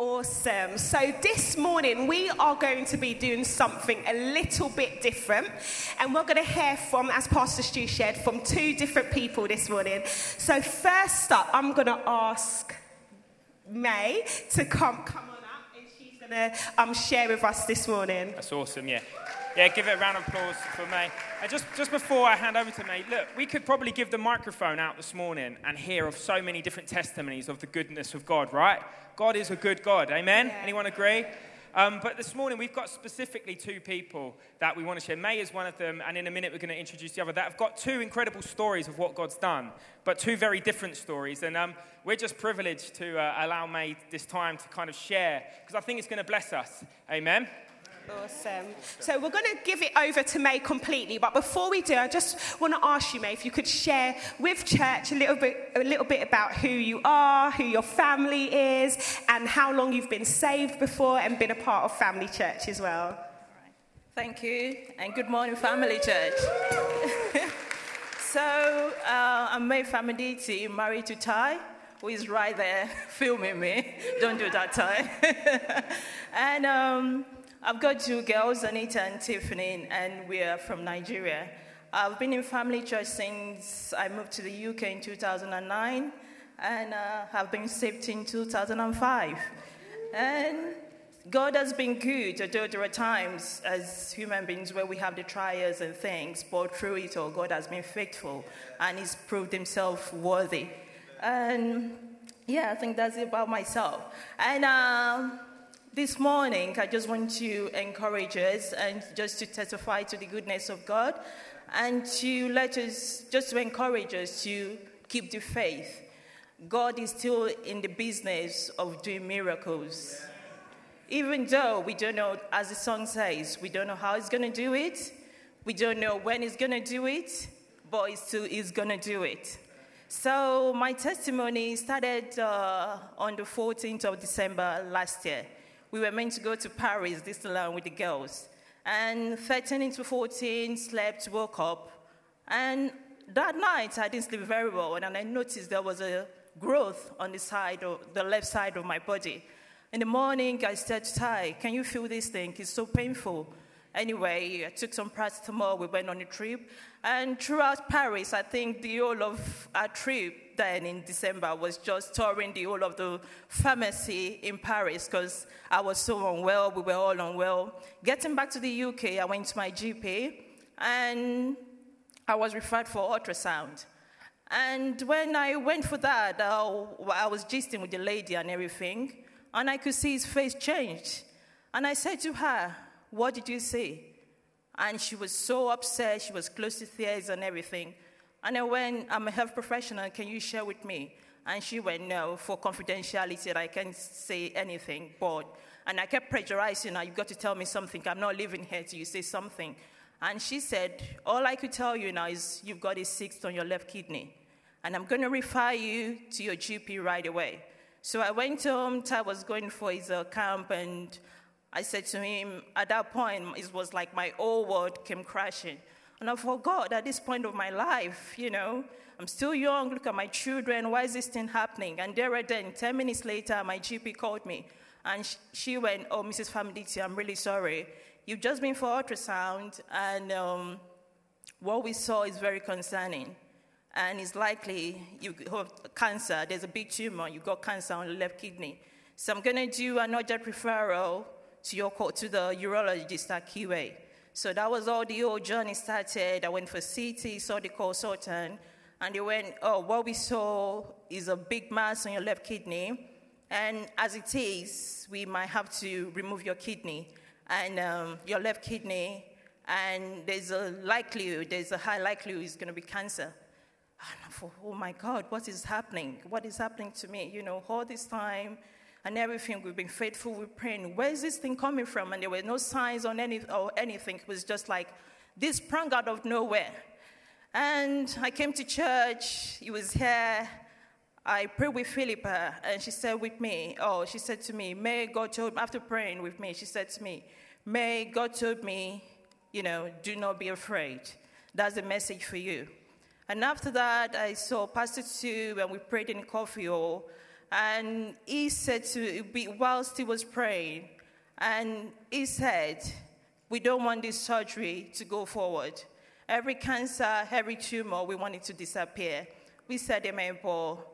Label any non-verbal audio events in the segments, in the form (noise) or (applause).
Awesome. So, this morning we are going to be doing something a little bit different. And we're going to hear from, as Pastor Stu shared, from two different people this morning. So, first up, I'm going to ask May to come, come on up and she's going to um, share with us this morning. That's awesome, yeah. Yeah, give it a round of applause for May. And just, just before I hand over to May, look, we could probably give the microphone out this morning and hear of so many different testimonies of the goodness of God, right? God is a good God, amen? Yeah. Anyone agree? Um, but this morning we've got specifically two people that we want to share. May is one of them, and in a minute we're going to introduce the other that have got two incredible stories of what God's done, but two very different stories. And um, we're just privileged to uh, allow May this time to kind of share because I think it's going to bless us. Amen? Awesome. So we're going to give it over to May completely, but before we do, I just want to ask you, May, if you could share with church a little bit, a little bit about who you are, who your family is, and how long you've been saved before and been a part of Family Church as well. Thank you, and good morning, Family Church. (laughs) so uh, I'm May Famuditi, married to Ty who is right there (laughs) filming me. (laughs) Don't do that, Ty. and um, I've got two girls, Anita and Tiffany, and we are from Nigeria. I've been in family church since I moved to the UK in 2009, and uh, have been saved in 2005. And God has been good, although there are times as human beings where we have the trials and things, but through it all, God has been faithful and He's proved Himself worthy. And yeah, I think that's about myself. And um, this morning, I just want to encourage us and just to testify to the goodness of God and to let us, just to encourage us to keep the faith. God is still in the business of doing miracles. Even though we don't know, as the song says, we don't know how He's going to do it, we don't know when He's going to do it, but He still is going to do it. So, my testimony started uh, on the 14th of December last year we were meant to go to Paris, Disneyland, with the girls. And 13 into 14 slept, woke up. And that night, I didn't sleep very well. And I noticed there was a growth on the side of the left side of my body. In the morning, I said to Ty, Can you feel this thing? It's so painful. Anyway, I took some paracetamol, we went on a trip. And throughout Paris, I think the whole of our trip then in December was just touring the whole of the pharmacy in Paris because I was so unwell, we were all unwell. Getting back to the UK, I went to my GP and I was referred for ultrasound. And when I went for that, I was gisting with the lady and everything, and I could see his face change. And I said to her, what did you say? And she was so upset. She was close to tears and everything. And I went, I'm a health professional. Can you share with me? And she went, No, for confidentiality, I can't say anything. But, and I kept pressurizing her, You've got to tell me something. I'm not living here till you say something. And she said, All I could tell you now is you've got a cyst on your left kidney. And I'm going to refer you to your GP right away. So I went home. Ty was going for his uh, camp, and I said to him, at that point, it was like my whole world came crashing. And I God, at this point of my life, you know, I'm still young, look at my children, why is this thing happening? And there and then, 10 minutes later, my GP called me. And she went, Oh, Mrs. Famuditi, I'm really sorry. You've just been for ultrasound, and um, what we saw is very concerning. And it's likely you have cancer. There's a big tumor. You've got cancer on the left kidney. So I'm going to do an urgent referral to, your, to the urologist at QA. So that was all the old journey started. I went for CT, saw the consultant, and they went, oh, what we saw is a big mass on your left kidney. And as it is, we might have to remove your kidney and um, your left kidney, and there's a likelihood, there's a high likelihood it's going to be cancer. And I thought, oh my God, what is happening? What is happening to me? You know, all this time, and everything. We've been faithful with praying. Where is this thing coming from? And there were no signs on any or anything. It was just like this sprung out of nowhere. And I came to church. He was here. I prayed with Philippa, and she said with me, oh, she said to me, May God told after praying with me, she said to me, May God told me, you know, do not be afraid. That's a message for you. And after that, I saw Pastor Stu, and we prayed in coffee hall. And he said to whilst he was praying, and he said, We don't want this surgery to go forward. Every cancer, every tumor, we want it to disappear. We said amen, Paul.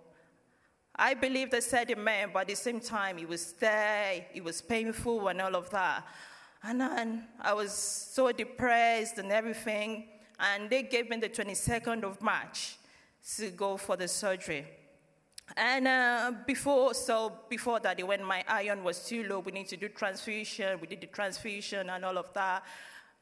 I believe they said amen, but at the same time, it was there, it was painful, and all of that. And then I was so depressed and everything. And they gave me the 22nd of March to go for the surgery. And uh, before, so before that, when my iron was too low, we need to do transfusion. We did the transfusion and all of that.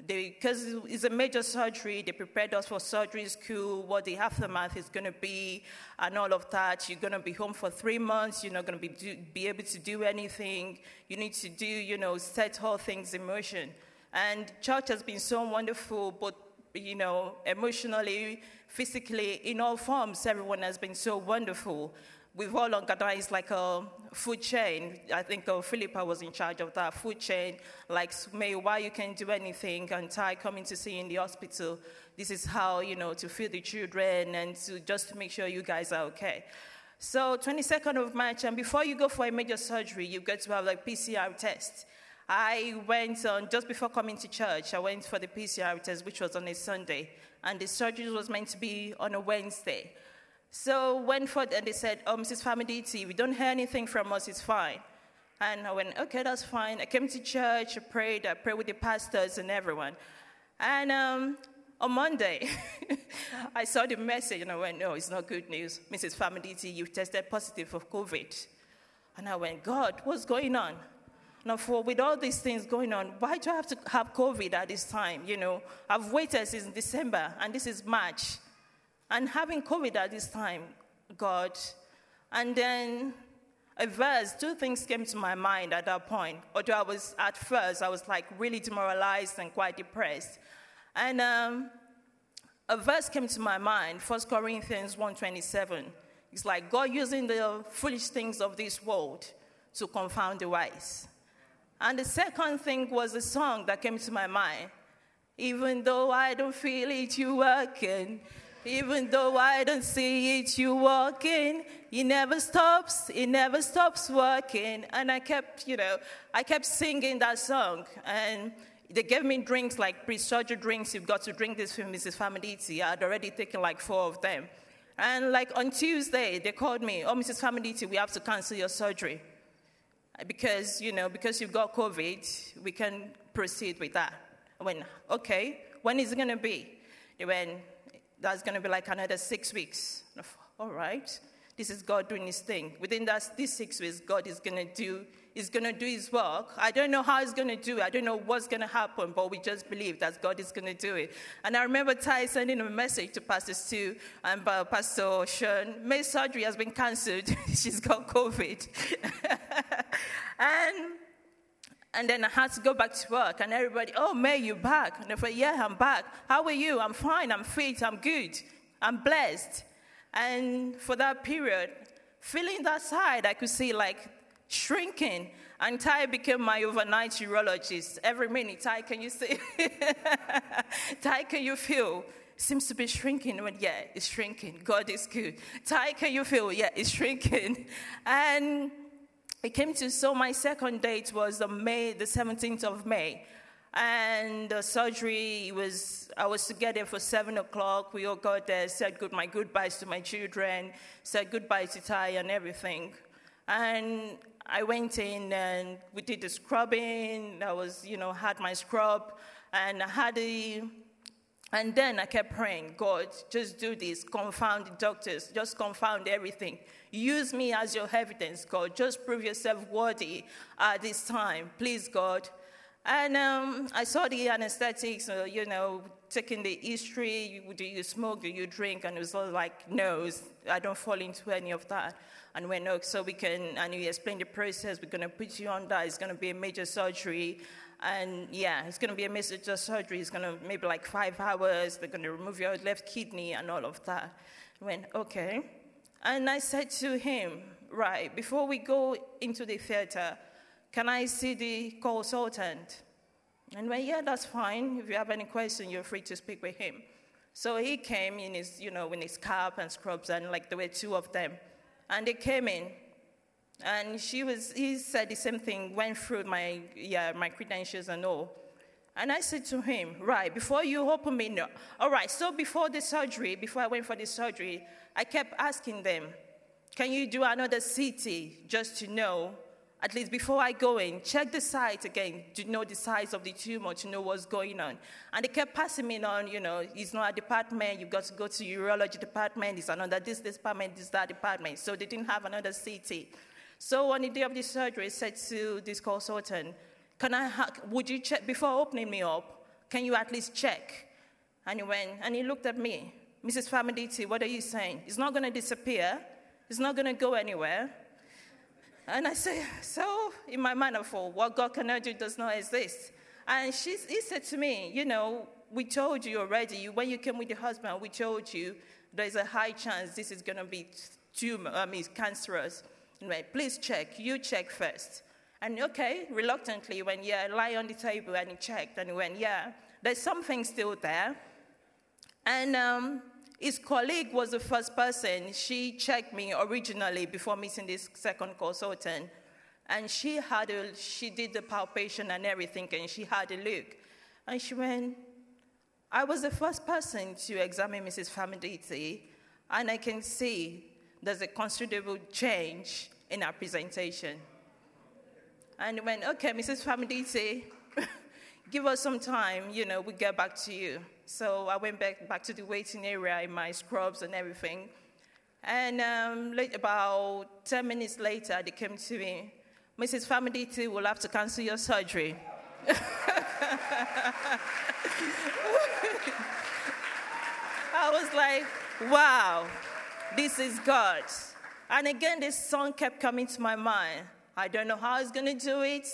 Because it's a major surgery, they prepared us for surgery school, what the aftermath is going to be, and all of that. You're going to be home for three months. You're not going to be, be able to do anything. You need to do, you know, set all things in motion. And church has been so wonderful, but, you know, emotionally, physically, in all forms, everyone has been so wonderful we've all organized like a food chain. I think uh, Philippa was in charge of that food chain. Like, May, why you can do anything, and Ty coming to see in the hospital. This is how, you know, to feed the children and to just to make sure you guys are okay. So, 22nd of March, and before you go for a major surgery, you get to have like PCR test. I went on, just before coming to church, I went for the PCR test, which was on a Sunday, and the surgery was meant to be on a Wednesday. So went for and they said, "Oh, Mrs. Famuditi, we don't hear anything from us. It's fine." And I went, "Okay, that's fine." I came to church, I prayed, I prayed with the pastors and everyone. And um, on Monday, (laughs) I saw the message and I went, "No, it's not good news, Mrs. Famuditi. You've tested positive for COVID." And I went, "God, what's going on?" Now, for with all these things going on, why do I have to have COVID at this time? You know, I've waited since December, and this is March and having COVID at this time, God. And then a verse, two things came to my mind at that point. Although I was, at first, I was like really demoralized and quite depressed. And um, a verse came to my mind, 1 Corinthians 1.27. It's like God using the foolish things of this world to confound the wise. And the second thing was a song that came to my mind. Even though I don't feel it, you working. Even though I don't see it, you walking. He never stops. He never stops working. And I kept, you know, I kept singing that song. And they gave me drinks like pre-surgery drinks. You've got to drink this for Mrs. Famuditi. I had already taken like four of them. And like on Tuesday, they called me, oh, Mrs. Famuditi, we have to cancel your surgery. Because, you know, because you've got COVID, we can proceed with that. I went, okay, when is it going to be? They went, that's going to be like another six weeks. All right, this is God doing His thing. Within that, these six weeks, God is going to do is going to do His work. I don't know how He's going to do it. I don't know what's going to happen, but we just believe that God is going to do it. And I remember Ty sending a message to Pastor Stu and uh, Pastor Sean. May's surgery has been cancelled. (laughs) She's got COVID. (laughs) and and then I had to go back to work, and everybody, oh, May, you back? And I said, yeah, I'm back. How are you? I'm fine, I'm fit, I'm good, I'm blessed. And for that period, feeling that side, I could see like shrinking. And Ty became my overnight urologist. Every minute, Ty, can you see? (laughs) Ty, can you feel? Seems to be shrinking. Went, yeah, it's shrinking. God is good. Ty, can you feel? Yeah, it's shrinking. And it came to, so my second date was on May, the 17th of May. And the surgery was, I was together for seven o'clock. We all got there, said good, my goodbyes to my children, said goodbye to Ty and everything. And I went in and we did the scrubbing. I was, you know, had my scrub and I had a, and then I kept praying, God, just do this, confound the doctors, just confound everything. Use me as your evidence, God. Just prove yourself worthy at this time, please, God. And um, I saw the anesthetics, uh, you know, taking the history. You, do you smoke? Do you drink? And it was all like, no, I don't fall into any of that. And no, so we can, and he explained the process. We're going to put you on that. It's going to be a major surgery. And yeah, it's going to be a major surgery. It's going to maybe like five hours. They're going to remove your left kidney and all of that. I went, okay. And I said to him, Right, before we go into the theater, can I see the consultant? And went, Yeah, that's fine. If you have any question, you're free to speak with him. So he came in his, you know, in his cap and scrubs, and like there were two of them. And they came in, And she was, he said the same thing, went through my, yeah, my credentials and all. And I said to him, right, before you open me, no. All right, so before the surgery, before I went for the surgery, I kept asking them, can you do another CT just to know, at least before I go in, check the site again to know the size of the tumor, to know what's going on. And they kept passing me on, you know, it's not a department, you've got to go to urology department, it's another this department, this that department. So they didn't have another CT. So on the day of the surgery, I said to this consultant, can I ha- would you check, before opening me up, can you at least check? And he went, and he looked at me, Mrs. Famuditi, what are you saying? It's not going to disappear. It's not going to go anywhere. And I said, so in my mind, I thought, what God cannot do does not exist. And she, he said to me, you know, we told you already, when you came with your husband, we told you there's a high chance this is going to be tumor, I mean, cancerous. Anyway, please check. You check first. And okay, reluctantly, when yeah, lie on the table and he checked and he went, yeah, there's something still there. And um, his colleague was the first person. She checked me originally before meeting this second consultant. And she had a, she did the palpation and everything, and she had a look. And she went, I was the first person to examine Mrs. Famuditi, and I can see there's a considerable change in our presentation. And went, okay, Mrs. Famuditi, (laughs) give us some time, you know, we'll get back to you. So I went back, back to the waiting area in my scrubs and everything. And um, late, about 10 minutes later, they came to me, Mrs. Famuditi will have to cancel your surgery. (laughs) I was like, wow, this is God. And again, this song kept coming to my mind. I don't know how he's going to do it.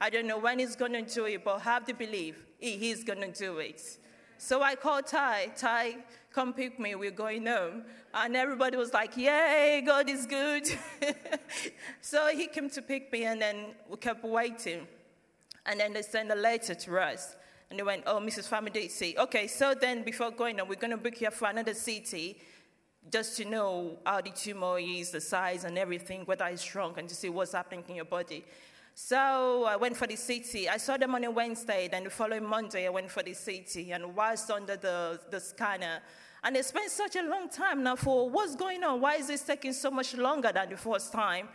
I don't know when he's going to do it, but have the belief he's going to do it. So I called Ty. Ty, come pick me. We're going home. And everybody was like, Yay, God is good. (laughs) so he came to pick me, and then we kept waiting. And then they sent a letter to us. And they went, Oh, Mrs. Famuditi. Okay, so then before going on, we're going to book you for another CT just to know how the tumor is, the size, and everything, whether it's shrunk, and to see what's happening in your body. So I went for the CT. I saw them on a Wednesday, then the following Monday, I went for the CT. And whilst under the, the scanner, and they spent such a long time now for what's going on? Why is this taking so much longer than the first time?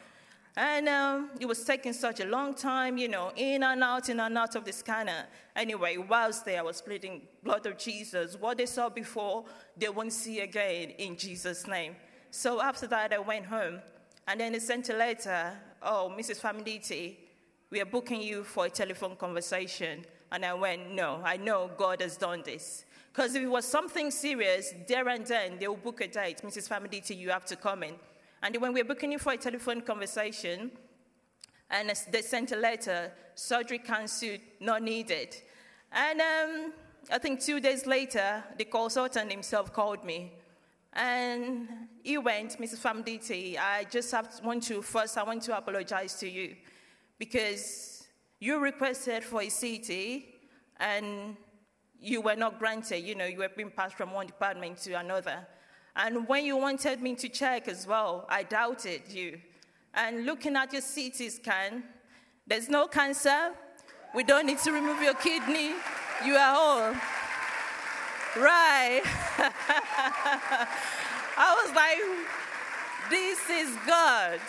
And um, it was taking such a long time, you know, in and out, in and out of the scanner. Anyway, whilst there, I was pleading blood of Jesus. What they saw before, they won't see again in Jesus' name. So after that, I went home. And then they sent a letter, oh, Mrs. Famuditi, we are booking you for a telephone conversation. And I went, no, I know God has done this. Because if it was something serious, there and then, they will book a date. Mrs. Famuditi, you have to come in. And when we were booking you for a telephone conversation, and they sent a letter, surgery cancelled, not needed. And um, I think two days later, the consultant himself called me. And he went, Mrs. Famuditi, I just have, want to, first, I want to apologize to you because you requested for a CT and you were not granted. You know, you were being passed from one department to another. And when you wanted me to check as well, I doubted you. And looking at your CT scan, there's no cancer. We don't need to remove your kidney. You are whole. Right. (laughs) I was like, this is God.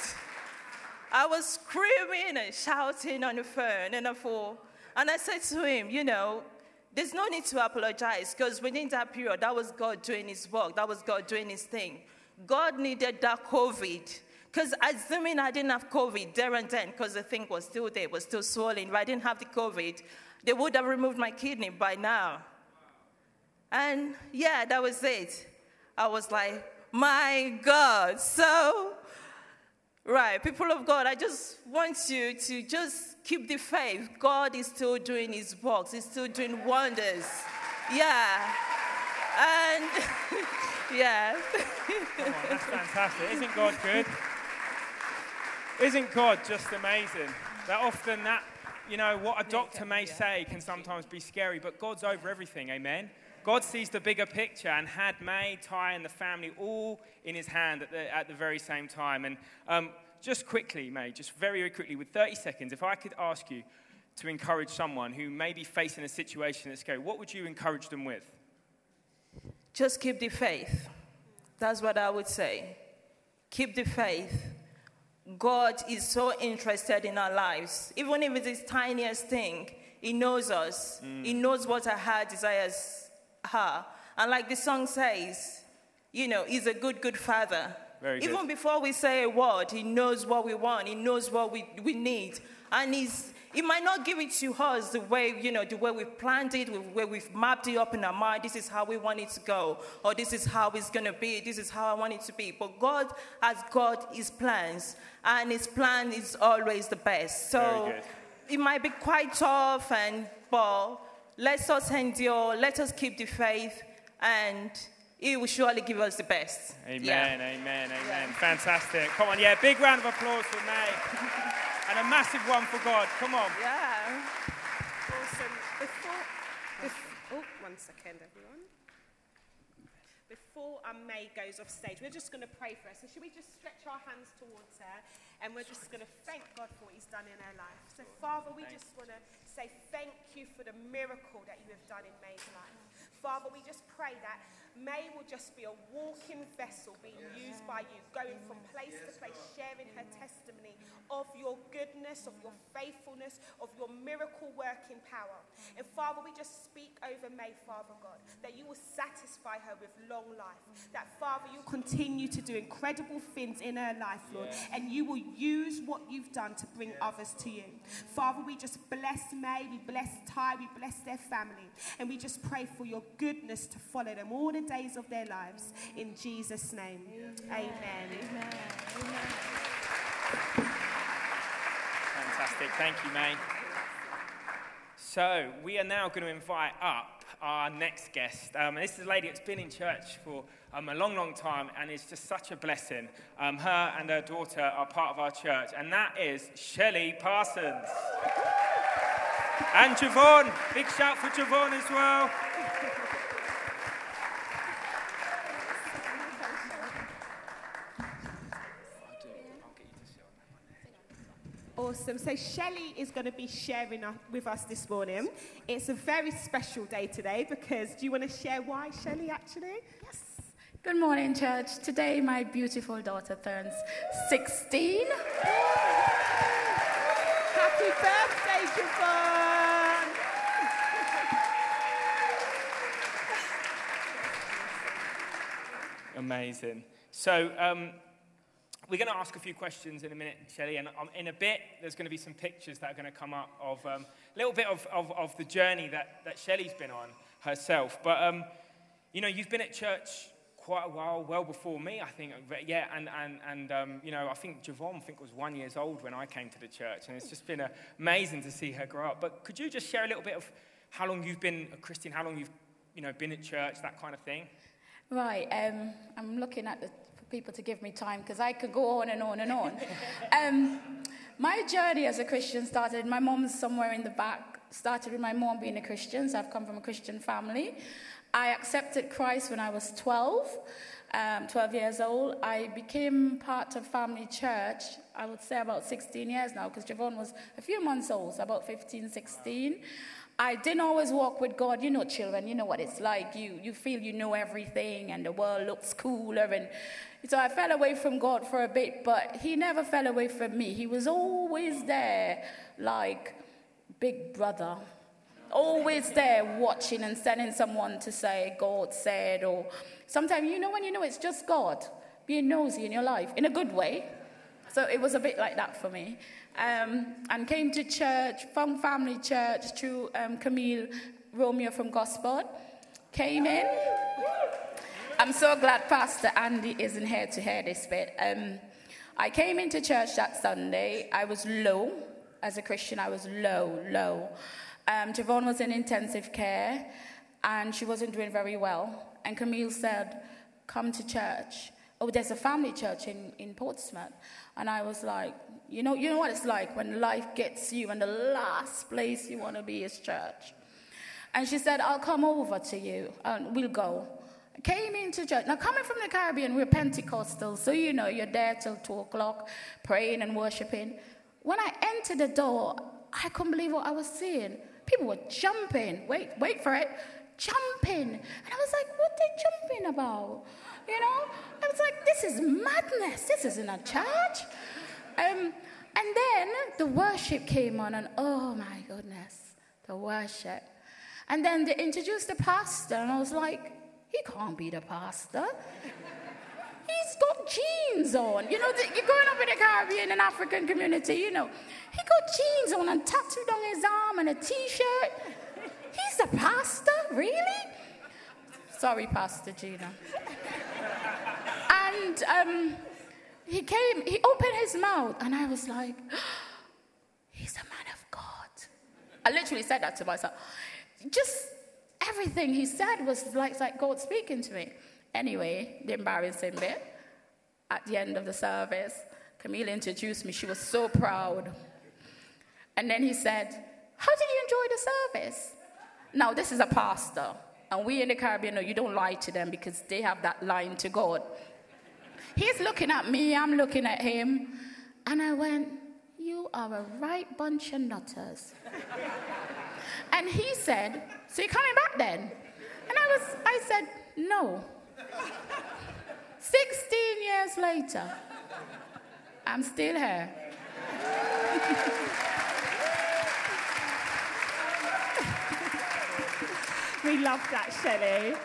I was screaming and shouting on the phone, and I thought, and I said to him, you know, there's no need to apologize because within that period, that was God doing his work, that was God doing his thing. God needed that COVID. Because assuming I didn't have COVID there and then, because the thing was still there, was still swollen, if I didn't have the COVID, they would have removed my kidney by now. And yeah, that was it. I was like, my God. So Right, people of God, I just want you to just keep the faith. God is still doing his works, he's still doing wonders. Yeah. And (laughs) yeah. On, that's fantastic. Isn't God good? Isn't God just amazing? That often that, you know, what a doctor may say can sometimes be scary, but God's over everything, amen? God sees the bigger picture and had May, Ty, and the family all in his hand at the, at the very same time. And um, just quickly, May, just very, very quickly, with 30 seconds, if I could ask you to encourage someone who may be facing a situation that's scary, what would you encourage them with? Just keep the faith. That's what I would say. Keep the faith. God is so interested in our lives. Even if it's the tiniest thing, He knows us. He knows what our heart desires are. And like the song says, you know, He's a good, good Father. Very Even good. before we say a word, He knows what we want. He knows what we, we need. And He's he might not give it to us the way, you know, the way we've planned it, the way we've mapped it up in our mind. This is how we want it to go, or this is how it's going to be. This is how I want it to be. But God has got His plans, and His plan is always the best. So it might be quite tough, and but let us endure. Let us keep the faith, and He will surely give us the best. Amen, Yeah. amen, amen. Fantastic. Come on, yeah, big round of applause for May. (laughs) and a massive one for God. Come on. Yeah. Awesome. Before, bef- oh, one second, everyone. Before um, May goes off stage, we're just going to pray for her. So, should we just stretch our hands towards her and we're just going to thank God for what He's done in her life? So, Father, we just want to say thank you for the miracle that you have done in May's life. Father, we just pray that May will just be a walking vessel being used by you, going from place to place, sharing her testimony of your goodness, of your faithfulness, of your miracle working power. And Father, we just speak over May, Father God, that you will satisfy her with long life. That, Father, you continue to do incredible things in her life, Lord, and you will use what you've done to bring others to you. Father, we just bless May, we bless Ty, we bless their family, and we just pray for your goodness to follow them all the days of their lives. In Jesus' name, amen. Fantastic. Thank you, May. So, we are now going to invite up our next guest. Um, this is a lady that's been in church for um, a long, long time, and it's just such a blessing. Um, her and her daughter are part of our church, and that is Shelley Parsons. And Javon. Big shout for Javon as well. Awesome. So Shelley is going to be sharing with us this morning. It's a very special day today because do you want to share why, Shelley, actually? Yes. Good morning, church. Today, my beautiful daughter turns 16. Happy birthday, Javon! Amazing. So, um, we're going to ask a few questions in a minute, Shelley, and um, in a bit, there's going to be some pictures that are going to come up of um, a little bit of, of, of the journey that, that Shelley's been on herself. But, um, you know, you've been at church quite a while, well before me, I think. Yeah, and, and, and um, you know, I think Javon I think, was one years old when I came to the church, and it's just been amazing to see her grow up. But could you just share a little bit of how long you've been a Christian, how long you've, you know, been at church, that kind of thing? Right, um, I'm looking at the people to give me time because I could go on and on and on. (laughs) um, my journey as a Christian started, my mom's somewhere in the back, started with my mom being a Christian, so I've come from a Christian family. I accepted Christ when I was 12, um, 12 years old. I became part of family church, I would say about 16 years now, because Javon was a few months old, so about 15, 16. I didn't always walk with God. You know, children, you know what it's like. You, you feel you know everything and the world looks cooler. And so I fell away from God for a bit, but He never fell away from me. He was always there, like big brother. Always there watching and sending someone to say, God said, or sometimes, you know, when you know it's just God being nosy in your life in a good way. So it was a bit like that for me. Um, and came to church, from family church, through um, Camille Romeo from Gospel. Came in. I'm so glad Pastor Andy isn't here to hear this bit. Um, I came into church that Sunday. I was low. As a Christian, I was low, low. Um, Javon was in intensive care and she wasn't doing very well. And Camille said, Come to church. Oh, there's a family church in, in Portsmouth. And I was like, you know, you know what it's like when life gets you and the last place you want to be is church. And she said, I'll come over to you and we'll go. Came into church. Now, coming from the Caribbean, we're Pentecostal, so you know, you're there till 2 o'clock, praying and worshiping. When I entered the door, I couldn't believe what I was seeing. People were jumping. Wait, wait for it. Jumping. And I was like, what are they jumping about? You know? I was like, this is madness. This isn't a church. Um, and then the worship came on, and oh my goodness, the worship. And then they introduced the pastor, and I was like, he can't be the pastor. He's got jeans on. You know, you're growing up in the Caribbean and African community, you know. He got jeans on and tattooed on his arm and a t shirt. He's the pastor? Really? Sorry, Pastor Gina. and um, he came, he opened his mouth, and I was like, (gasps) he's a man of God. I literally said that to myself. Just everything he said was like, like God speaking to me. Anyway, the embarrassing bit, at the end of the service, Camille introduced me. She was so proud. And then he said, How did you enjoy the service? Now, this is a pastor. And we in the Caribbean know you don't lie to them because they have that line to God. He's looking at me, I'm looking at him. And I went, You are a right bunch of nutters. And he said, So you're coming back then? And I was I said, No. 16 years later, I'm still here. (laughs) we love that, Shelley.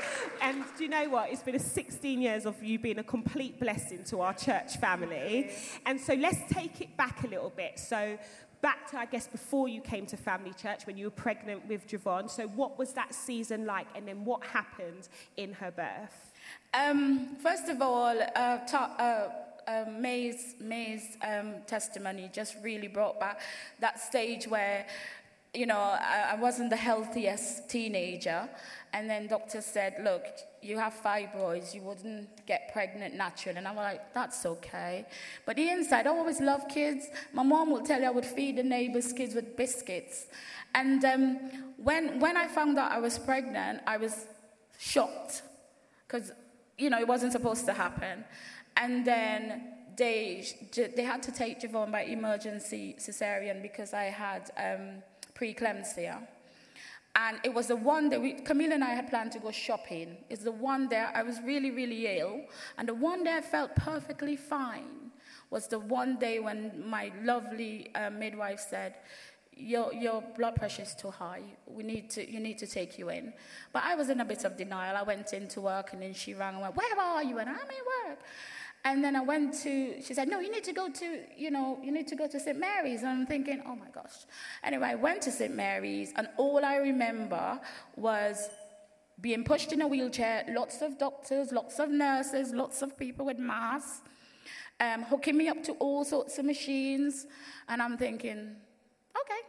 And do you know what? It's been a 16 years of you being a complete blessing to our church family. And so let's take it back a little bit. So, back to, I guess, before you came to Family Church when you were pregnant with Javon. So, what was that season like? And then what happened in her birth? Um, first of all, uh, ta- uh, uh, May's, May's um, testimony just really brought back that stage where, you know, I, I wasn't the healthiest teenager. And then doctors said, look, you have fibroids, you wouldn't get pregnant naturally. And I was like, that's okay. But the inside, I always love kids. My mom would tell you I would feed the neighbors' kids with biscuits. And um, when, when I found out I was pregnant, I was shocked because you know, it wasn't supposed to happen. And then they, they had to take Javon by emergency cesarean because I had um, preeclampsia. And it was the one day, we, Camille and I had planned to go shopping. It's the one day I was really, really ill. And the one day I felt perfectly fine was the one day when my lovely uh, midwife said, your, your blood pressure is too high. We need to, you need to take you in. But I was in a bit of denial. I went into work and then she rang and went, Where are you? And I'm at work. And then I went to, she said, No, you need to go to, you know, you need to go to St. Mary's. And I'm thinking, Oh my gosh. Anyway, I went to St. Mary's and all I remember was being pushed in a wheelchair, lots of doctors, lots of nurses, lots of people with masks, um, hooking me up to all sorts of machines. And I'm thinking, Okay.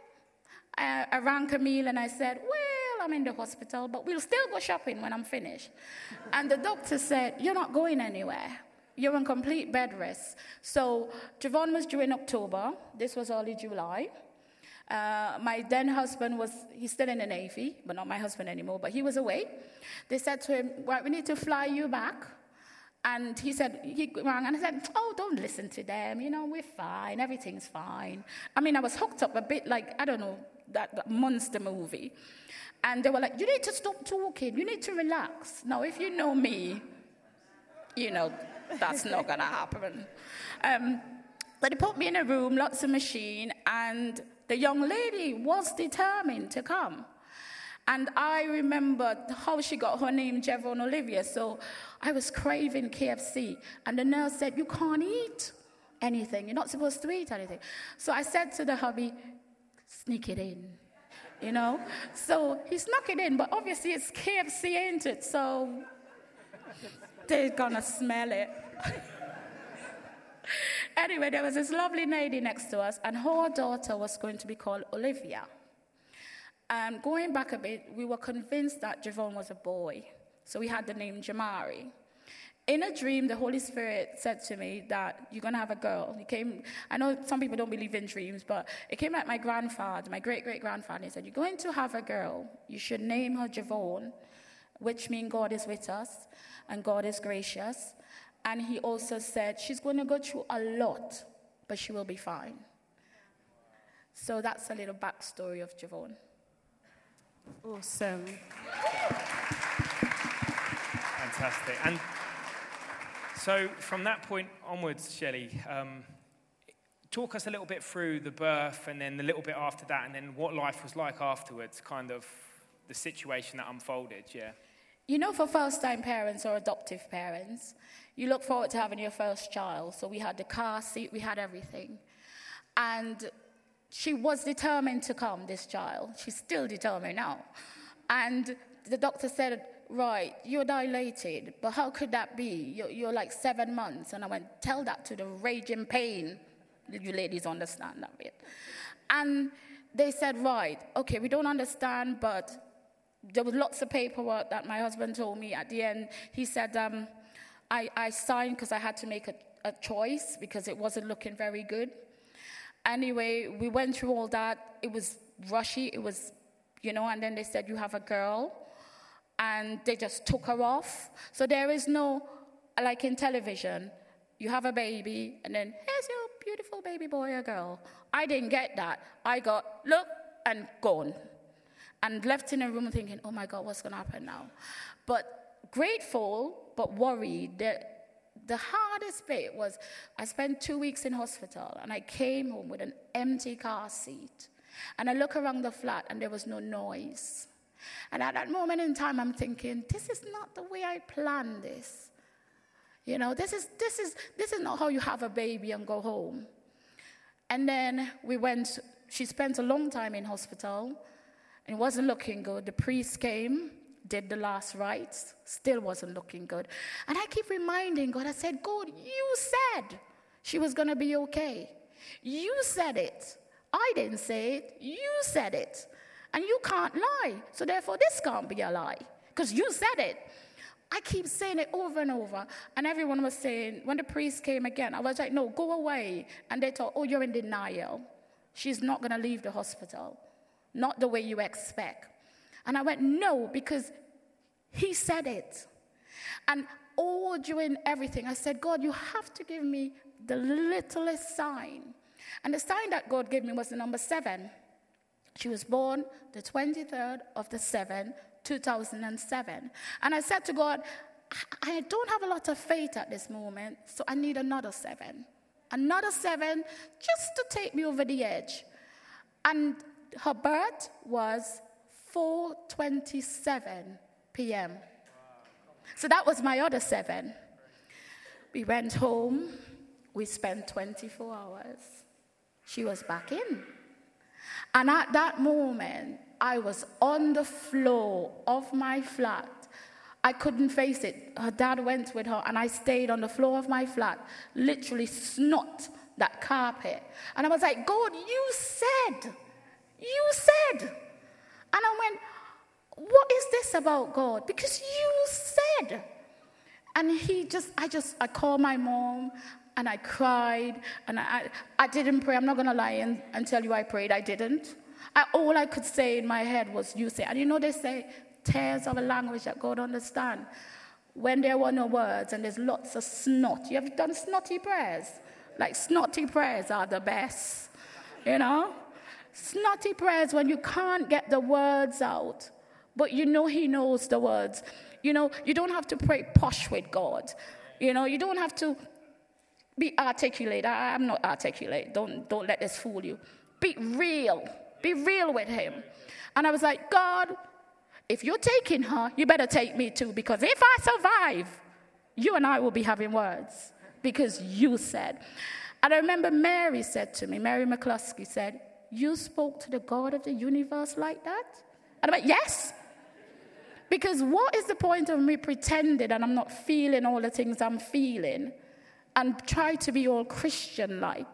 I, I rang Camille and I said, Well, I'm in the hospital, but we'll still go shopping when I'm finished. And the doctor said, You're not going anywhere. You're on complete bed rest. So Javon was due in October. This was early July. Uh, my then husband was, he's still in the Navy, but not my husband anymore, but he was away. They said to him, Well, we need to fly you back. And he said, he rang and I said, Oh, don't listen to them. You know, we're fine. Everything's fine. I mean, I was hooked up a bit like, I don't know, that, that monster movie. And they were like, You need to stop talking. You need to relax. Now, if you know me, you know, that's not going to happen. Um, but they put me in a room, lots of machine, and the young lady was determined to come. And I remember how she got her name, Javon Olivia. So I was craving KFC. And the nurse said, You can't eat anything. You're not supposed to eat anything. So I said to the hubby, Sneak it in. You know? So he snuck it in, but obviously it's KFC, ain't it? So they're gonna smell it. (laughs) anyway, there was this lovely lady next to us, and her daughter was going to be called Olivia. And going back a bit, we were convinced that Javon was a boy. So we had the name Jamari. In a dream, the Holy Spirit said to me that you're going to have a girl. He came, I know some people don't believe in dreams, but it came like my grandfather, my great great grandfather. He said, You're going to have a girl. You should name her Javon, which means God is with us and God is gracious. And he also said she's going to go through a lot, but she will be fine. So that's a little backstory of Javon. Awesome. Fantastic. And so from that point onwards, Shelley, um, talk us a little bit through the birth and then a little bit after that, and then what life was like afterwards, kind of the situation that unfolded, yeah. You know, for first time parents or adoptive parents, you look forward to having your first child. So we had the car seat, we had everything. And she was determined to come, this child. She's still determined now. And the doctor said, Right, you're dilated, but how could that be? You're, you're like seven months. And I went, Tell that to the raging pain. You ladies understand that bit. And they said, Right, okay, we don't understand, but there was lots of paperwork that my husband told me at the end. He said, um, I, I signed because I had to make a, a choice because it wasn't looking very good. Anyway, we went through all that. It was rushy. It was, you know, and then they said, You have a girl. And they just took her off. So there is no, like in television, you have a baby, and then here's your beautiful baby boy or girl. I didn't get that. I got, look, and gone and left in a room thinking, oh my God, what's going to happen now? But grateful, but worried. The, the hardest bit was I spent two weeks in hospital and I came home with an empty car seat. And I look around the flat and there was no noise. And at that moment in time, I'm thinking, this is not the way I planned this. You know, this is, this is, this is not how you have a baby and go home. And then we went, she spent a long time in hospital. It wasn't looking good. The priest came, did the last rites, still wasn't looking good. And I keep reminding God, I said, God, you said she was going to be okay. You said it. I didn't say it. You said it. And you can't lie. So therefore, this can't be a lie because you said it. I keep saying it over and over. And everyone was saying, when the priest came again, I was like, no, go away. And they thought, oh, you're in denial. She's not going to leave the hospital not the way you expect. And I went, No, because he said it. And all during everything, I said, God, you have to give me the littlest sign. And the sign that God gave me was the number seven. She was born the 23rd of the 7th, 2007. And I said to God, I don't have a lot of faith at this moment, so I need another seven. Another seven just to take me over the edge. And her birth was 4:27 p.m. So that was my other seven. We went home. We spent 24 hours. She was back in. And at that moment, I was on the floor of my flat. I couldn't face it. Her dad went with her, and I stayed on the floor of my flat, literally snot that carpet. And I was like, God, you said you said. And I went, What is this about God? Because you said. And he just, I just, I called my mom and I cried and I, I didn't pray. I'm not going to lie and, and tell you I prayed. I didn't. I, all I could say in my head was, You say. And you know, they say, tears of a language that God understands. When there were no words and there's lots of snot. You have done snotty prayers? Like, snotty prayers are the best, you know? Snotty prayers when you can't get the words out, but you know He knows the words. You know, you don't have to pray posh with God. You know, you don't have to be articulate. I, am not articulate. Don't, don't let this fool you. Be real. Be real with Him. And I was like, God, if you're taking her, you better take me too, because if I survive, you and I will be having words because you said. And I remember Mary said to me, Mary McCluskey said, you spoke to the God of the universe like that? And I'm like, Yes. Because what is the point of me pretending and I'm not feeling all the things I'm feeling and try to be all Christian like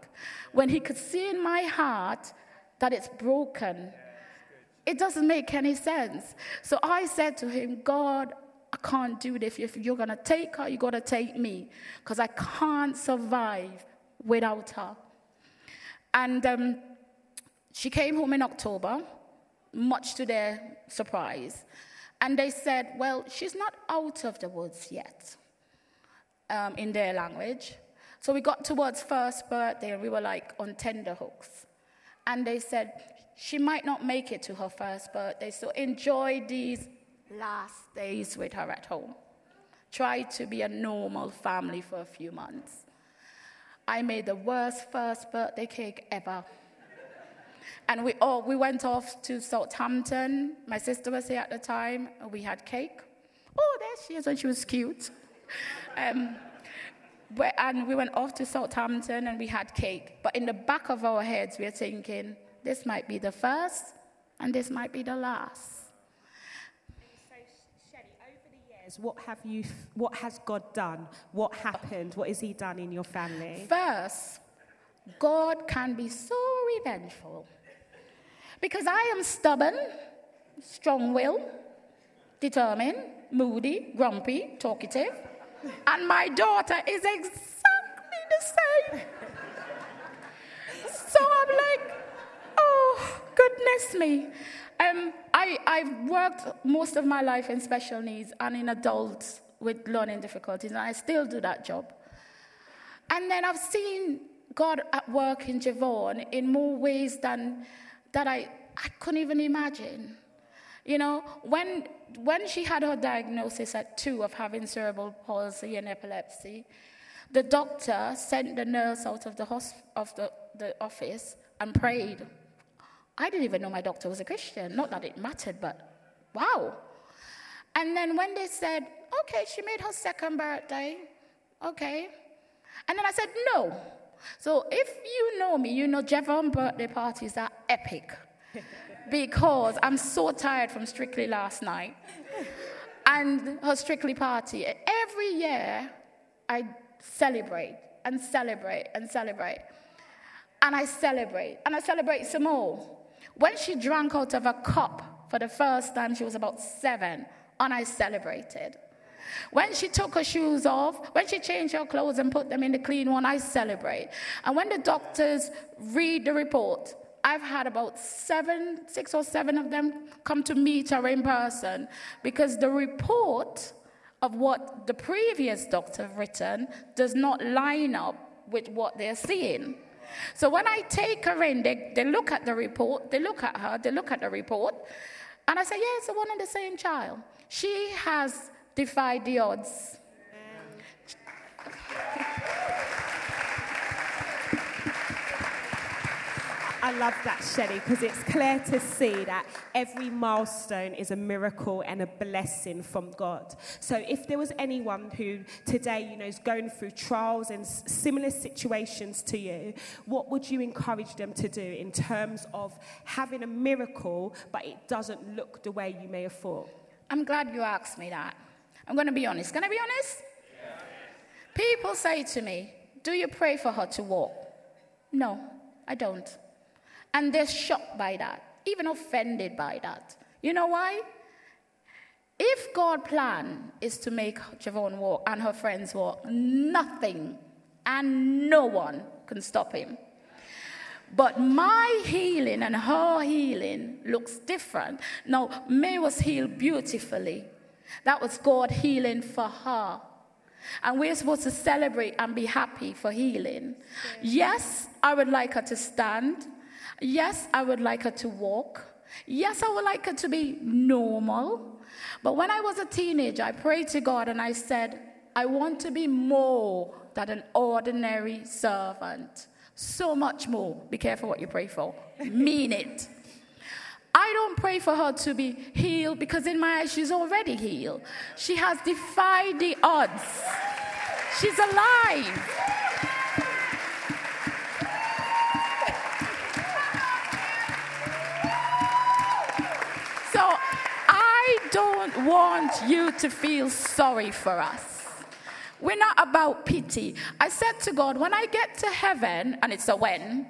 when he could see in my heart that it's broken? It doesn't make any sense. So I said to him, God, I can't do this. If you're going to take her, you got to take me because I can't survive without her. And um, she came home in October, much to their surprise. And they said, well, she's not out of the woods yet, um, in their language. So we got towards first birthday and we were like on tender hooks. And they said, she might not make it to her first birthday, so enjoy these last days with her at home. Try to be a normal family for a few months. I made the worst first birthday cake ever. And we all we went off to Southampton. My sister was here at the time. And we had cake. Oh, there she is, and she was cute. Um, but, and we went off to Southampton and we had cake. But in the back of our heads, we are thinking, this might be the first, and this might be the last. So, Shelley, over the years, what have you? What has God done? What happened? What has He done in your family? First, God can be so revengeful. Because I am stubborn, strong willed, determined, moody, grumpy, talkative, and my daughter is exactly the same. so I'm like, oh, goodness me. Um, I, I've worked most of my life in special needs and in adults with learning difficulties, and I still do that job. And then I've seen God at work in Javon in more ways than that I, I couldn't even imagine. You know, when, when she had her diagnosis at two of having cerebral palsy and epilepsy, the doctor sent the nurse out of the, hosp- of the, the office and prayed. I didn't even know my doctor was a Christian. Not that it mattered, but wow. And then when they said, okay, she made her second birthday, okay. And then I said, no. So if you know me, you know Javon birthday parties are epic (laughs) because I'm so tired from Strictly last night and her Strictly party. Every year, I celebrate and celebrate and celebrate. And I celebrate and I celebrate some more. When she drank out of a cup for the first time, she was about seven, and I celebrated. When she took her shoes off, when she changed her clothes and put them in the clean one, I celebrate. And when the doctors read the report, I've had about seven, six or seven of them come to meet her in person because the report of what the previous doctor have written does not line up with what they're seeing. So when I take her in, they, they look at the report, they look at her, they look at the report, and I say, yeah, it's the one and the same child. She has defied the odds. I love that, Shelley, because it's clear to see that every milestone is a miracle and a blessing from God. So, if there was anyone who today, you know, is going through trials and similar situations to you, what would you encourage them to do in terms of having a miracle, but it doesn't look the way you may have thought? I'm glad you asked me that. I'm going to be honest. Can I be honest? People say to me, Do you pray for her to walk? No, I don't. And they're shocked by that, even offended by that. You know why? If God's plan is to make Javon walk and her friends walk, nothing and no one can stop him. But my healing and her healing looks different. Now, May was healed beautifully. That was God healing for her. And we're supposed to celebrate and be happy for healing. Yes, I would like her to stand. Yes, I would like her to walk. Yes, I would like her to be normal. But when I was a teenager, I prayed to God and I said, I want to be more than an ordinary servant. So much more. Be careful what you pray for. Mean it. I don't pray for her to be healed because, in my eyes, she's already healed. She has defied the odds. She's alive. So I don't want you to feel sorry for us. We're not about pity. I said to God, when I get to heaven, and it's a when,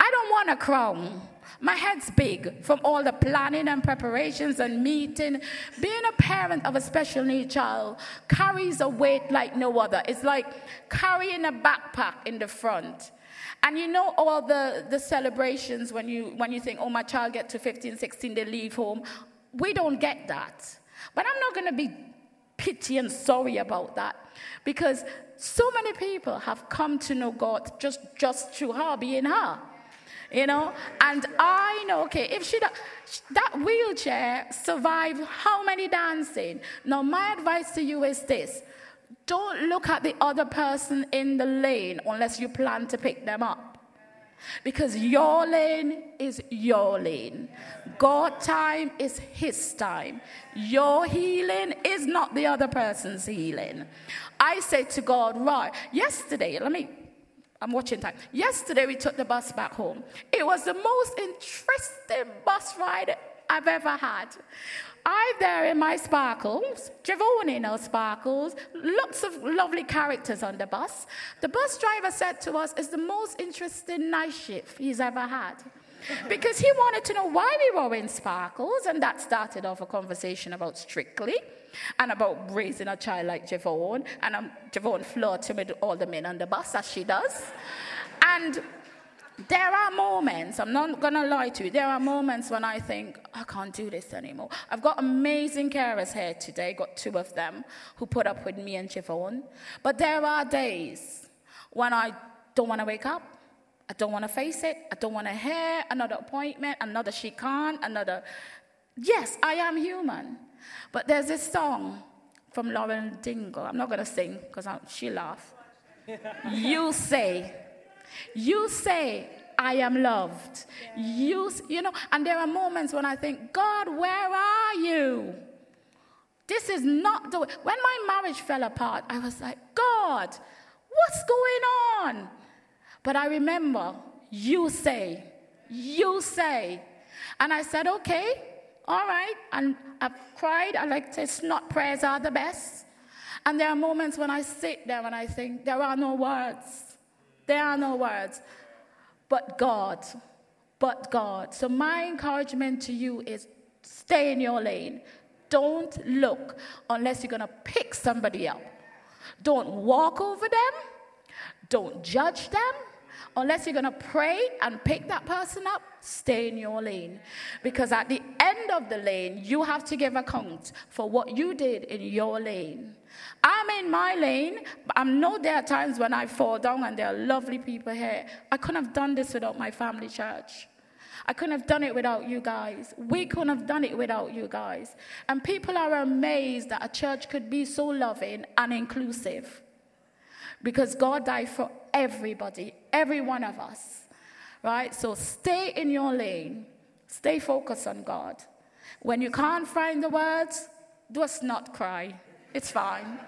I don't want a crown. My head's big from all the planning and preparations and meeting. Being a parent of a special need child carries a weight like no other. It's like carrying a backpack in the front. And you know all the, the celebrations when you, when you think, oh, my child get to 15, 16, they leave home we don't get that. But I'm not going to be pity and sorry about that because so many people have come to know God just, just through her being her. You know, and I know, okay, if she that wheelchair survived how many dancing? Now, my advice to you is this don't look at the other person in the lane unless you plan to pick them up. Because your lane is your lane. God time is his time. Your healing is not the other person's healing. I said to God, right, yesterday, let me, I'm watching time. Yesterday we took the bus back home. It was the most interesting bus ride I've ever had. I'm there in my sparkles, Javon in our sparkles, lots of lovely characters on the bus. The bus driver said to us, it's the most interesting night shift he's ever had. Because he wanted to know why we were in sparkles, and that started off a conversation about strictly and about raising a child like Javon. And um, Javon flirting with all the men on the bus, as she does. And there are moments, I'm not going to lie to you, there are moments when I think, I can't do this anymore. I've got amazing carers here today, got two of them who put up with me and Javon. But there are days when I don't want to wake up. I don't want to face it. I don't want to hear another appointment, another she can't, another. Yes, I am human. But there's this song from Lauren Daigle. I'm not going to sing because she laughed. you say, you say, I am loved. You, you know, and there are moments when I think, God, where are you? This is not the way. When my marriage fell apart, I was like, God, what's going on? But I remember, you say, you say. And I said, okay, all right. And I've cried. I like to say, not prayers are the best. And there are moments when I sit there and I think, there are no words. There are no words. But God. But God. So, my encouragement to you is stay in your lane. Don't look unless you're going to pick somebody up. Don't walk over them. Don't judge them. Unless you're going to pray and pick that person up, stay in your lane. Because at the end of the lane, you have to give account for what you did in your lane. I'm in my lane. I know there are times when I fall down and there are lovely people here. I couldn't have done this without my family church. I couldn't have done it without you guys. We couldn't have done it without you guys. And people are amazed that a church could be so loving and inclusive. Because God died for everybody, every one of us. Right? So stay in your lane. Stay focused on God. When you can't find the words, just not cry. It's fine.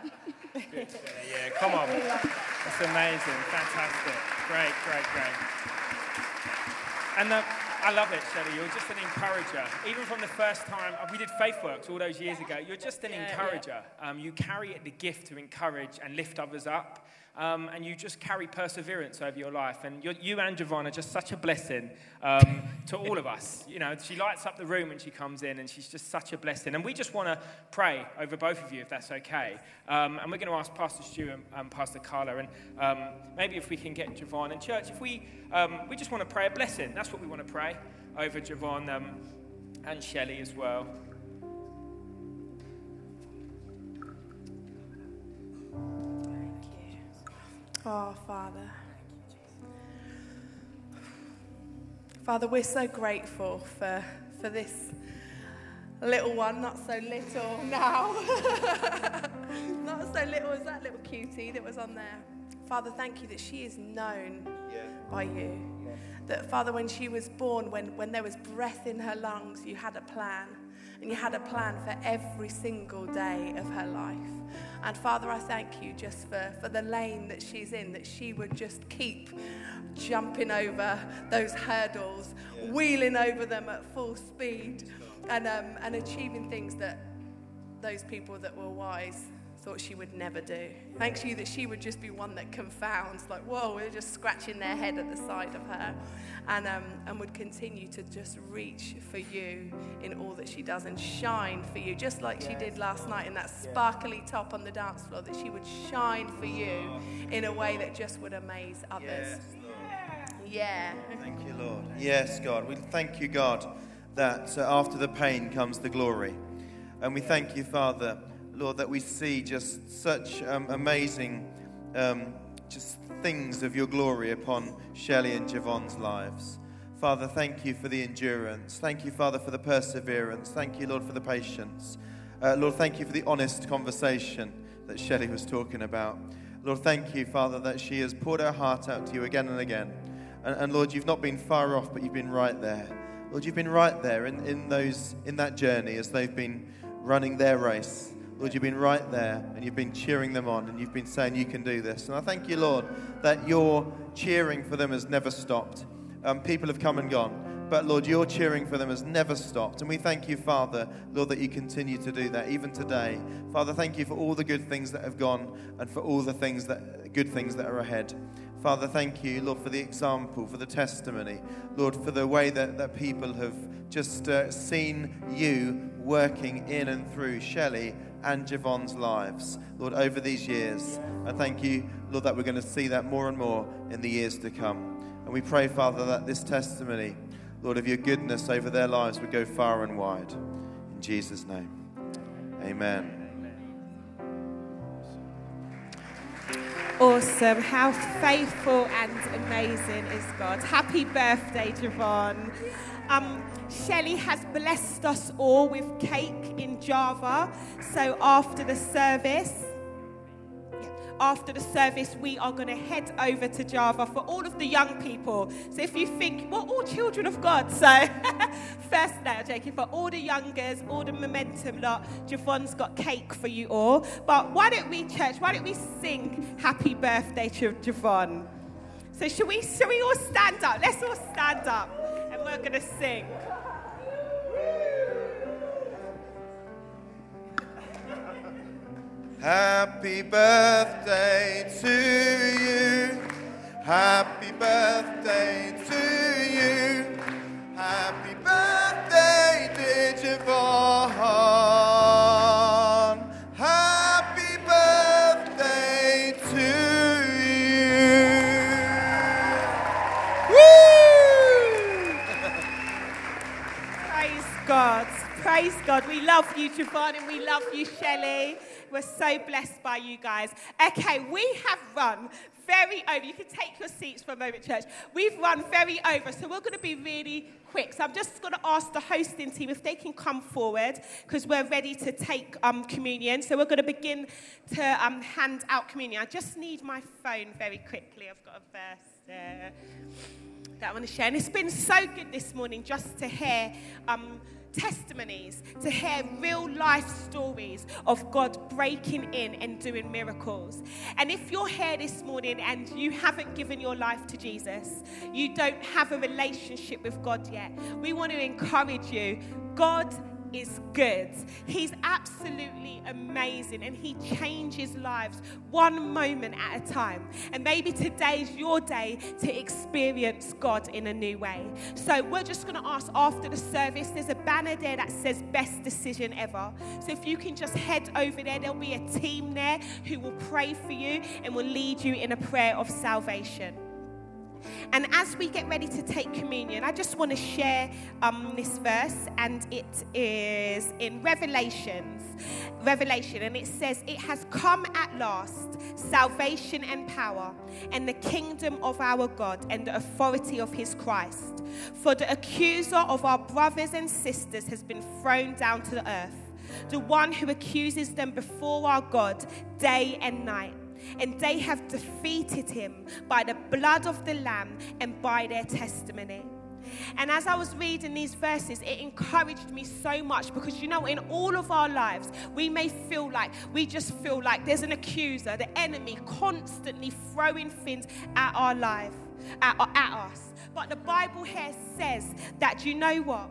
yeah, come on. That's amazing. Fantastic. Great, great, great. And uh, I love it, Shelley. You're just an encourager. Even from the first time, we did FaithWorks all those years ago, you're just an encourager. Um, you carry the gift to encourage and lift others up um, and you just carry perseverance over your life. And you and Javon are just such a blessing um, to all of us. You know, she lights up the room when she comes in, and she's just such a blessing. And we just want to pray over both of you, if that's okay. Um, and we're going to ask Pastor Stu and um, Pastor Carla, and um, maybe if we can get Javon and church, if we um, we just want to pray a blessing. That's what we want to pray over Javon and Shelley as well. Oh, Father. Father, we're so grateful for, for this little one, not so little now. (laughs) not so little as that little cutie that was on there. Father, thank you that she is known yeah. by you. Yeah. That, Father, when she was born, when, when there was breath in her lungs, you had a plan. And you had a plan for every single day of her life. And Father, I thank you just for, for the lane that she's in, that she would just keep jumping over those hurdles, yeah. wheeling over them at full speed, and, um, and achieving things that those people that were wise thought she would never do. Thanks you that she would just be one that confounds, like, whoa, we're just scratching their head at the sight of her, and, um, and would continue to just reach for you in all that she does and shine for you, just like she did last night in that sparkly top on the dance floor, that she would shine for you in a way that just would amaze others. yeah. Thank you, Lord. Yes, God. We thank you, God that uh, after the pain comes the glory. And we thank you, Father, Lord, that we see just such um, amazing um, just things of your glory upon Shelley and Javon's lives. Father, thank you for the endurance. Thank you, Father, for the perseverance. Thank you, Lord, for the patience. Uh, Lord, thank you for the honest conversation that Shelley was talking about. Lord, thank you, Father, that she has poured her heart out to you again and again. And, and Lord, you've not been far off, but you've been right there. Lord, you've been right there in, in, those, in that journey as they've been running their race. Lord, you've been right there and you've been cheering them on and you've been saying, You can do this. And I thank you, Lord, that your cheering for them has never stopped. Um, people have come and gone, but Lord, your cheering for them has never stopped. And we thank you, Father, Lord, that you continue to do that even today. Father, thank you for all the good things that have gone and for all the things that, good things that are ahead. Father, thank you, Lord, for the example, for the testimony, Lord, for the way that, that people have just uh, seen you working in and through Shelley and Javon's lives, Lord, over these years. And thank you, Lord, that we're going to see that more and more in the years to come. And we pray, Father, that this testimony, Lord, of your goodness over their lives would go far and wide. In Jesus' name, amen. Awesome. How faithful and amazing is God. Happy birthday, Javon. Um, Shelley has blessed us all with cake in Java. So after the service, after the service, we are going to head over to Java for all of the young people. So if you think, we're all children of God. So (laughs) first, now, I'm for all the youngers, all the momentum lot, Javon's got cake for you all. But why don't we, church, why don't we sing happy birthday to Javon? So should we, should we all stand up? Let's all stand up we're going to sing. Happy birthday to you. Happy birthday to you. Happy birthday, dear Praise God. We love you, Javon, and we love you, Shelley. We're so blessed by you guys. Okay, we have run very over. You can take your seats for a moment, church. We've run very over, so we're going to be really quick. So I'm just going to ask the hosting team if they can come forward because we're ready to take um, communion. So we're going to begin to um, hand out communion. I just need my phone very quickly. I've got a verse there that I want to share. And it's been so good this morning just to hear. Um, testimonies, to hear real life stories of God breaking in and doing miracles. And if you're here this morning and you haven't given your life to Jesus, you don't have a relationship with God yet, we want to encourage you. God is good. He's absolutely amazing and He changes lives one moment at a time. And maybe today's your day to experience God in a new way. So we're just going to ask after the service, there's a banner there that says best decision ever. So if you can just head over there, there'll be a team there who will pray for you and will lead you in a prayer of salvation. And as we get ready to take communion, I just want to share um, this verse, and it is in Revelations, Revelation, and it says, It has come at last, salvation and power, and the kingdom of our God, and the authority of his Christ. For the accuser of our brothers and sisters has been thrown down to the earth, the one who accuses them before our God day and night and they have defeated him by the blood of the Lamb and by their testimony. And as I was reading these verses, it encouraged me so much because you know, in all of our lives, we may feel like we just feel like there's an accuser, the enemy constantly throwing things at our life, at, at us. But the Bible here says that you know what?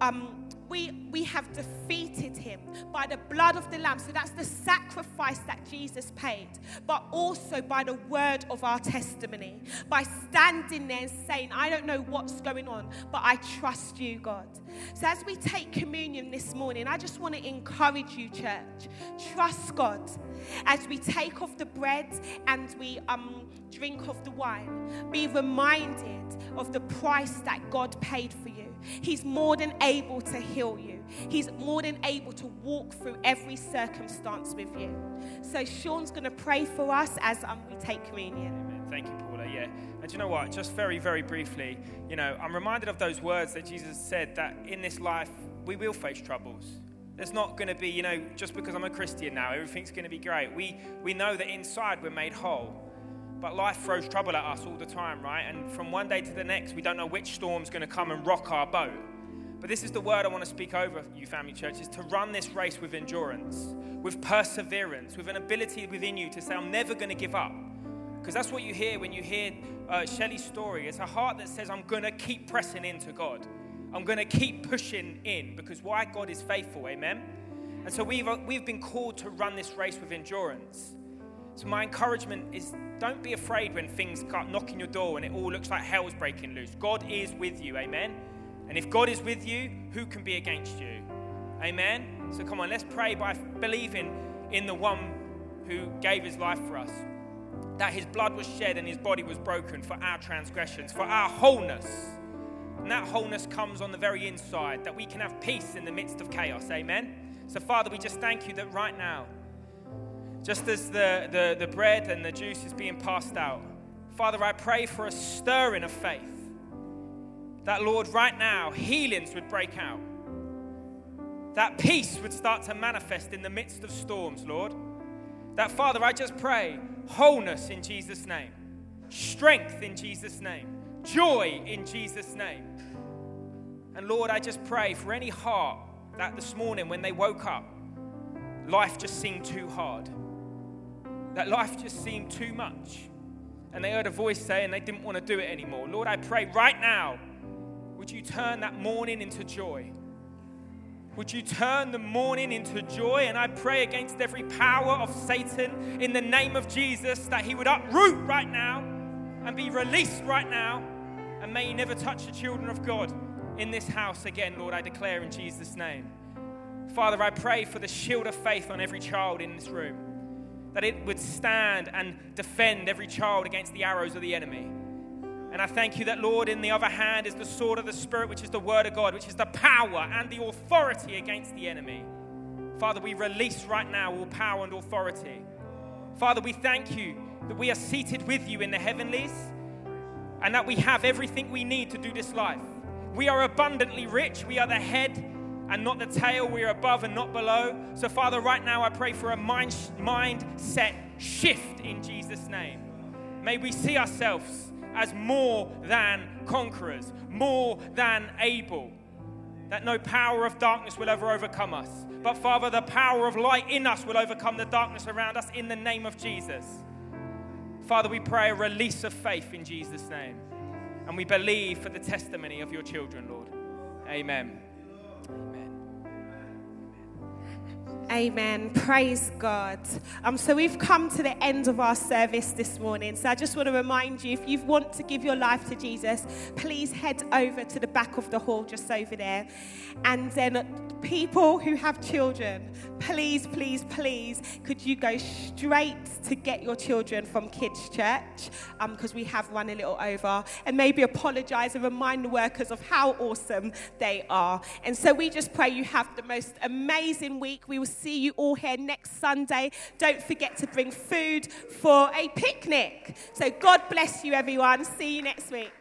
Um, we, we have defeated him by the blood of the Lamb. So that's the sacrifice that Jesus paid, but also by the word of our testimony, by standing there and saying, I don't know what's going on, but I trust you, God. So as we take communion this morning, I just want to encourage you, church. Trust God. As we take off the bread and we um, drink of the wine, be reminded of the price that God paid for you. He's more than able to heal you. He's more than able to walk through every circumstance with you. So Sean's going to pray for us as um, we take communion. Amen. Thank you, Paula. Yeah. And you know what? Just very, very briefly, you know, I'm reminded of those words that Jesus said that in this life we will face troubles. There's not going to be, you know, just because I'm a Christian now, everything's going to be great. We, we know that inside we're made whole. But life throws trouble at us all the time, right? And from one day to the next, we don't know which storm's going to come and rock our boat. But this is the word I want to speak over you, family church, is to run this race with endurance, with perseverance, with an ability within you to say, I'm never going to give up. Because that's what you hear when you hear uh, Shelley's story. It's a heart that says, I'm going to keep pressing into God. I'm going to keep pushing in because why God is faithful, amen? And so we've, uh, we've been called to run this race with endurance. So, my encouragement is don't be afraid when things start knocking your door and it all looks like hell's breaking loose. God is with you, amen? And if God is with you, who can be against you? Amen? So, come on, let's pray by believing in the one who gave his life for us. That his blood was shed and his body was broken for our transgressions, for our wholeness. And that wholeness comes on the very inside, that we can have peace in the midst of chaos. Amen? So, Father, we just thank you that right now, just as the, the, the bread and the juice is being passed out. Father, I pray for a stirring of faith. That, Lord, right now, healings would break out. That peace would start to manifest in the midst of storms, Lord. That, Father, I just pray wholeness in Jesus' name, strength in Jesus' name, joy in Jesus' name. And Lord, I just pray for any heart that this morning when they woke up, life just seemed too hard that life just seemed too much. And they heard a voice saying they didn't want to do it anymore. Lord, I pray right now, would you turn that morning into joy? Would you turn the morning into joy? And I pray against every power of Satan in the name of Jesus that he would uproot right now and be released right now. And may he never touch the children of God in this house again, Lord, I declare in Jesus' name. Father, I pray for the shield of faith on every child in this room that it would stand and defend every child against the arrows of the enemy. And I thank you that, Lord, in the other hand is the sword of the Spirit, which is the word of God, which is the power and the authority against the enemy. Father, we release right now all power and authority. Father, we thank you that we are seated with you in the heavenlies and that we have everything we need to do this life. We are abundantly rich. We are the head and not the tail. We're above and not below. So, Father, right now I pray for a mind, mindset shift in Jesus' name. May we see ourselves as more than conquerors, more than able. That no power of darkness will ever overcome us. But, Father, the power of light in us will overcome the darkness around us in the name of Jesus. Father, we pray a release of faith in Jesus' name. And we believe for the testimony of your children, Lord. Amen. Amen. Praise God. Um, so we've come to the end of our service this morning. So I just want to remind you if you want to give your life to Jesus, please head over to the back of the hall just over there. And then people who have children, please, please, please, could you go straight to get your children from Kids Church? Because um, we have run a little over. And maybe apologize and remind the workers of how awesome they are. And so we just pray you have the most amazing week. We will see you all here next Sunday. Don't forget to bring food for a picnic. So God bless you, everyone. See you next week.